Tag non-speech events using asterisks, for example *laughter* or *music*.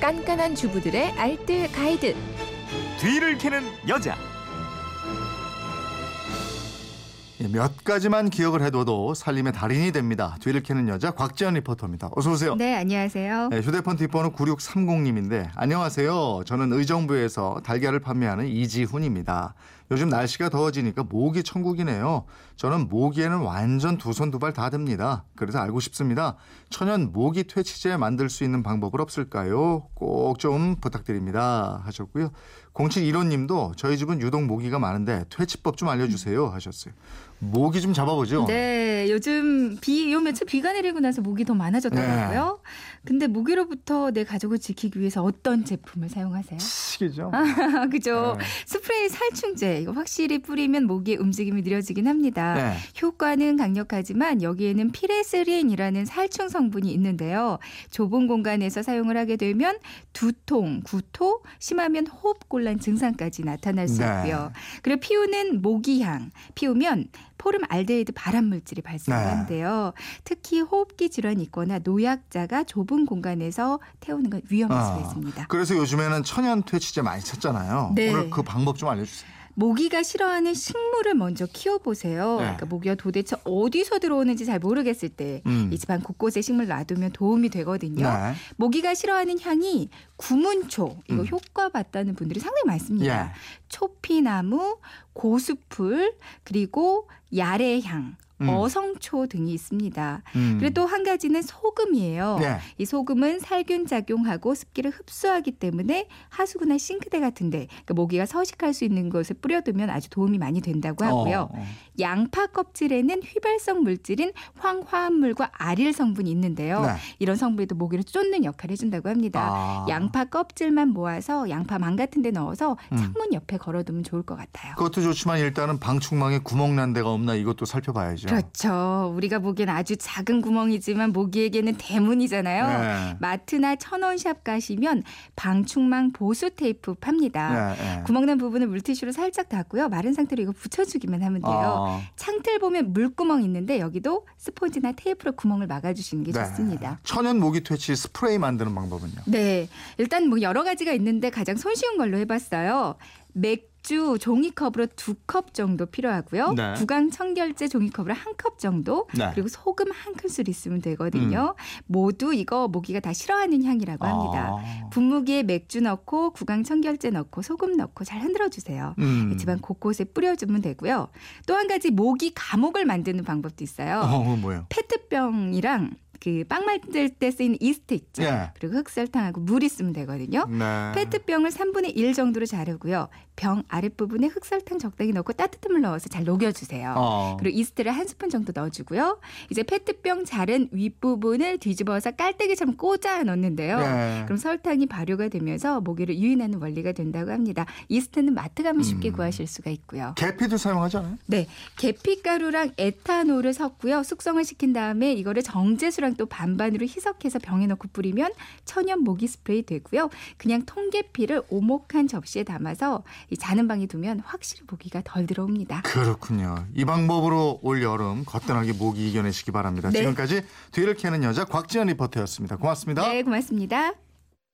깐깐한 주부들의 알뜰 가이드. 뒤를 캐는 여자. 예, 몇 가지만 기억을 해둬도 살림의 달인이 됩니다. 뒤를 캐는 여자 곽지연 리포터입니다. 어서 오세요. 네, 안녕하세요. 네, 휴대폰 뒷번호 9630님인데 안녕하세요. 저는 의정부에서 달걀을 판매하는 이지훈입니다. 요즘 날씨가 더워지니까 모기 천국이네요. 저는 모기에는 완전 두 손 두 발다 됩니다. 그래서 알고 싶습니다. 천연 모기 퇴치제 만들 수 있는 방법은 없을까요? 꼭 좀 부탁드립니다. 하셨고요. 0715님도 저희 집은 유독 모기가 많은데 퇴치법 좀 알려주세요 하셨어요. 모기 좀 잡아보죠. 네, 요즘 비, 요 며칠 비가 내리고 나서 모기 더 많아졌더라고요. 네. 근데 모기로부터 내 가족을 지키기 위해서 어떤 제품을 사용하세요? 시기죠. *laughs* 그죠? 네. 스프레이 살충제, 이거 확실히 뿌리면 모기의 움직임이 느려지긴 합니다. 네. 효과는 강력하지만 여기에는 피레스린이라는 살충 성분이 있는데요. 좁은 공간에서 사용을 하게 되면 두통, 구토, 심하면 호흡곤란 증상까지 나타날 수 네. 있고요. 그리고 피우는 모기향, 피우면 포름 알데히드 발암 물질이 발생하는데요. 특히 호흡기 질환이 있거나 노약자가 좁은 공간에서 태우는 건 위험할 수가 아, 있습니다. 그래서 요즘에는 천연 퇴치제 많이 찾잖아요. 네. 오늘 그 방법 좀 알려주세요. 모기가 싫어하는 식물을 먼저 키워보세요. 네. 그러니까 모기가 도대체 어디서 들어오는지 잘 모르겠을 때이 음. 집안 곳곳에 식물 놔두면 도움이 되거든요. 네. 모기가 싫어하는 향이 구문초 이거 음. 효과 봤다는 분들이 상당히 많습니다. 예. 초피나무, 고수풀 그리고 야레향, 음. 어성초 등이 있습니다. 음. 그리고 또 한 가지는 소금이에요. 네. 이 소금은 살균 작용하고 습기를 흡수하기 때문에 하수구나 싱크대 같은데 그러니까 모기가 서식할 수 있는 곳에 뿌려두면 아주 도움이 많이 된다고 하고요. 어, 어. 양파 껍질에는 휘발성 물질인 황화합물과 아릴 성분이 있는데요. 네. 이런 성분도 모기를 쫓는 역할을 해준다고 합니다. 아. 양파 껍질만 모아서 양파 망 같은 데 넣어서 음. 창문 옆에 걸어두면 좋을 것 같아요. 그것도 좋지만 일단은 방충망에 구멍 난 데가 없나 이것도 살펴봐야죠. 그렇죠. 우리가 보기엔 아주 작은 구멍이지만 모기에게는 대문이잖아요. 네. 마트나 천원샵 가시면 방충망 보수 테이프 팝니다. 네, 네. 구멍난 부분을 물티슈로 살짝 닦고요. 마른 상태로 이거 붙여주기만 하면 돼요. 아, 창틀 보면 물구멍 있는데 여기도 스폰지나 테이프로 구멍을 막아주시는 게 네. 좋습니다. 천연 모기 퇴치 스프레이 만드는 방법은요? 네, 일단 뭐 여러 가지가 있는데 가장 손쉬운 걸로 해봤어요. 맥 주 종이컵으로 두 컵 정도 필요하고요. 네. 구강 청결제 종이컵으로 한 컵 정도. 네. 그리고 소금 한 큰술 있으면 되거든요. 모두 이거 모기가 다 싫어하는 향이라고 합니다. 아. 분무기에 맥주 넣고 구강 청결제 넣고 소금 넣고 잘 흔들어 주세요. 음. 집안 곳곳에 뿌려주면 되고요. 또 한 가지 모기 감옥을 만드는 방법도 있어요. 어, 뭐예요? 페트병이랑 그 빵 만들 때 쓰이는 이스트 있죠. 예. 그리고 흑설탕하고 물 있으면 되거든요. 네. 페트병을 3분의 1 정도로 자르고요. 병 아랫부분에 흑설탕 적당히 넣고 따뜻한 물 넣어서 잘 녹여주세요. 어. 그리고 이스트를 한 스푼 정도 넣어주고요. 이제 페트병 자른 윗부분을 뒤집어서 깔때기처럼 꽂아 넣는데요. 네. 그럼 설탕이 발효가 되면서 모기를 유인하는 원리가 된다고 합니다. 이스트는 마트 가면 쉽게 음. 구하실 수가 있고요. 계피도 사용하잖아요. 네, 계피가루랑 에탄올을 섞고요. 숙성을 시킨 다음에 이거를 정제수랑 또 반반으로 희석해서 병에 넣고 뿌리면 천연 모기 스프레이 되고요. 그냥 통계피를 오목한 접시에 담아서 이 자는 방에 두면 확실히 모기가 덜 들어옵니다. 그렇군요. 이 방법으로 올 여름 거뜬하게 모기 이겨내시기 바랍니다. 네. 지금까지 뒤를 캐는 여자 곽지연 리포터였습니다. 고맙습니다. 네, 고맙습니다.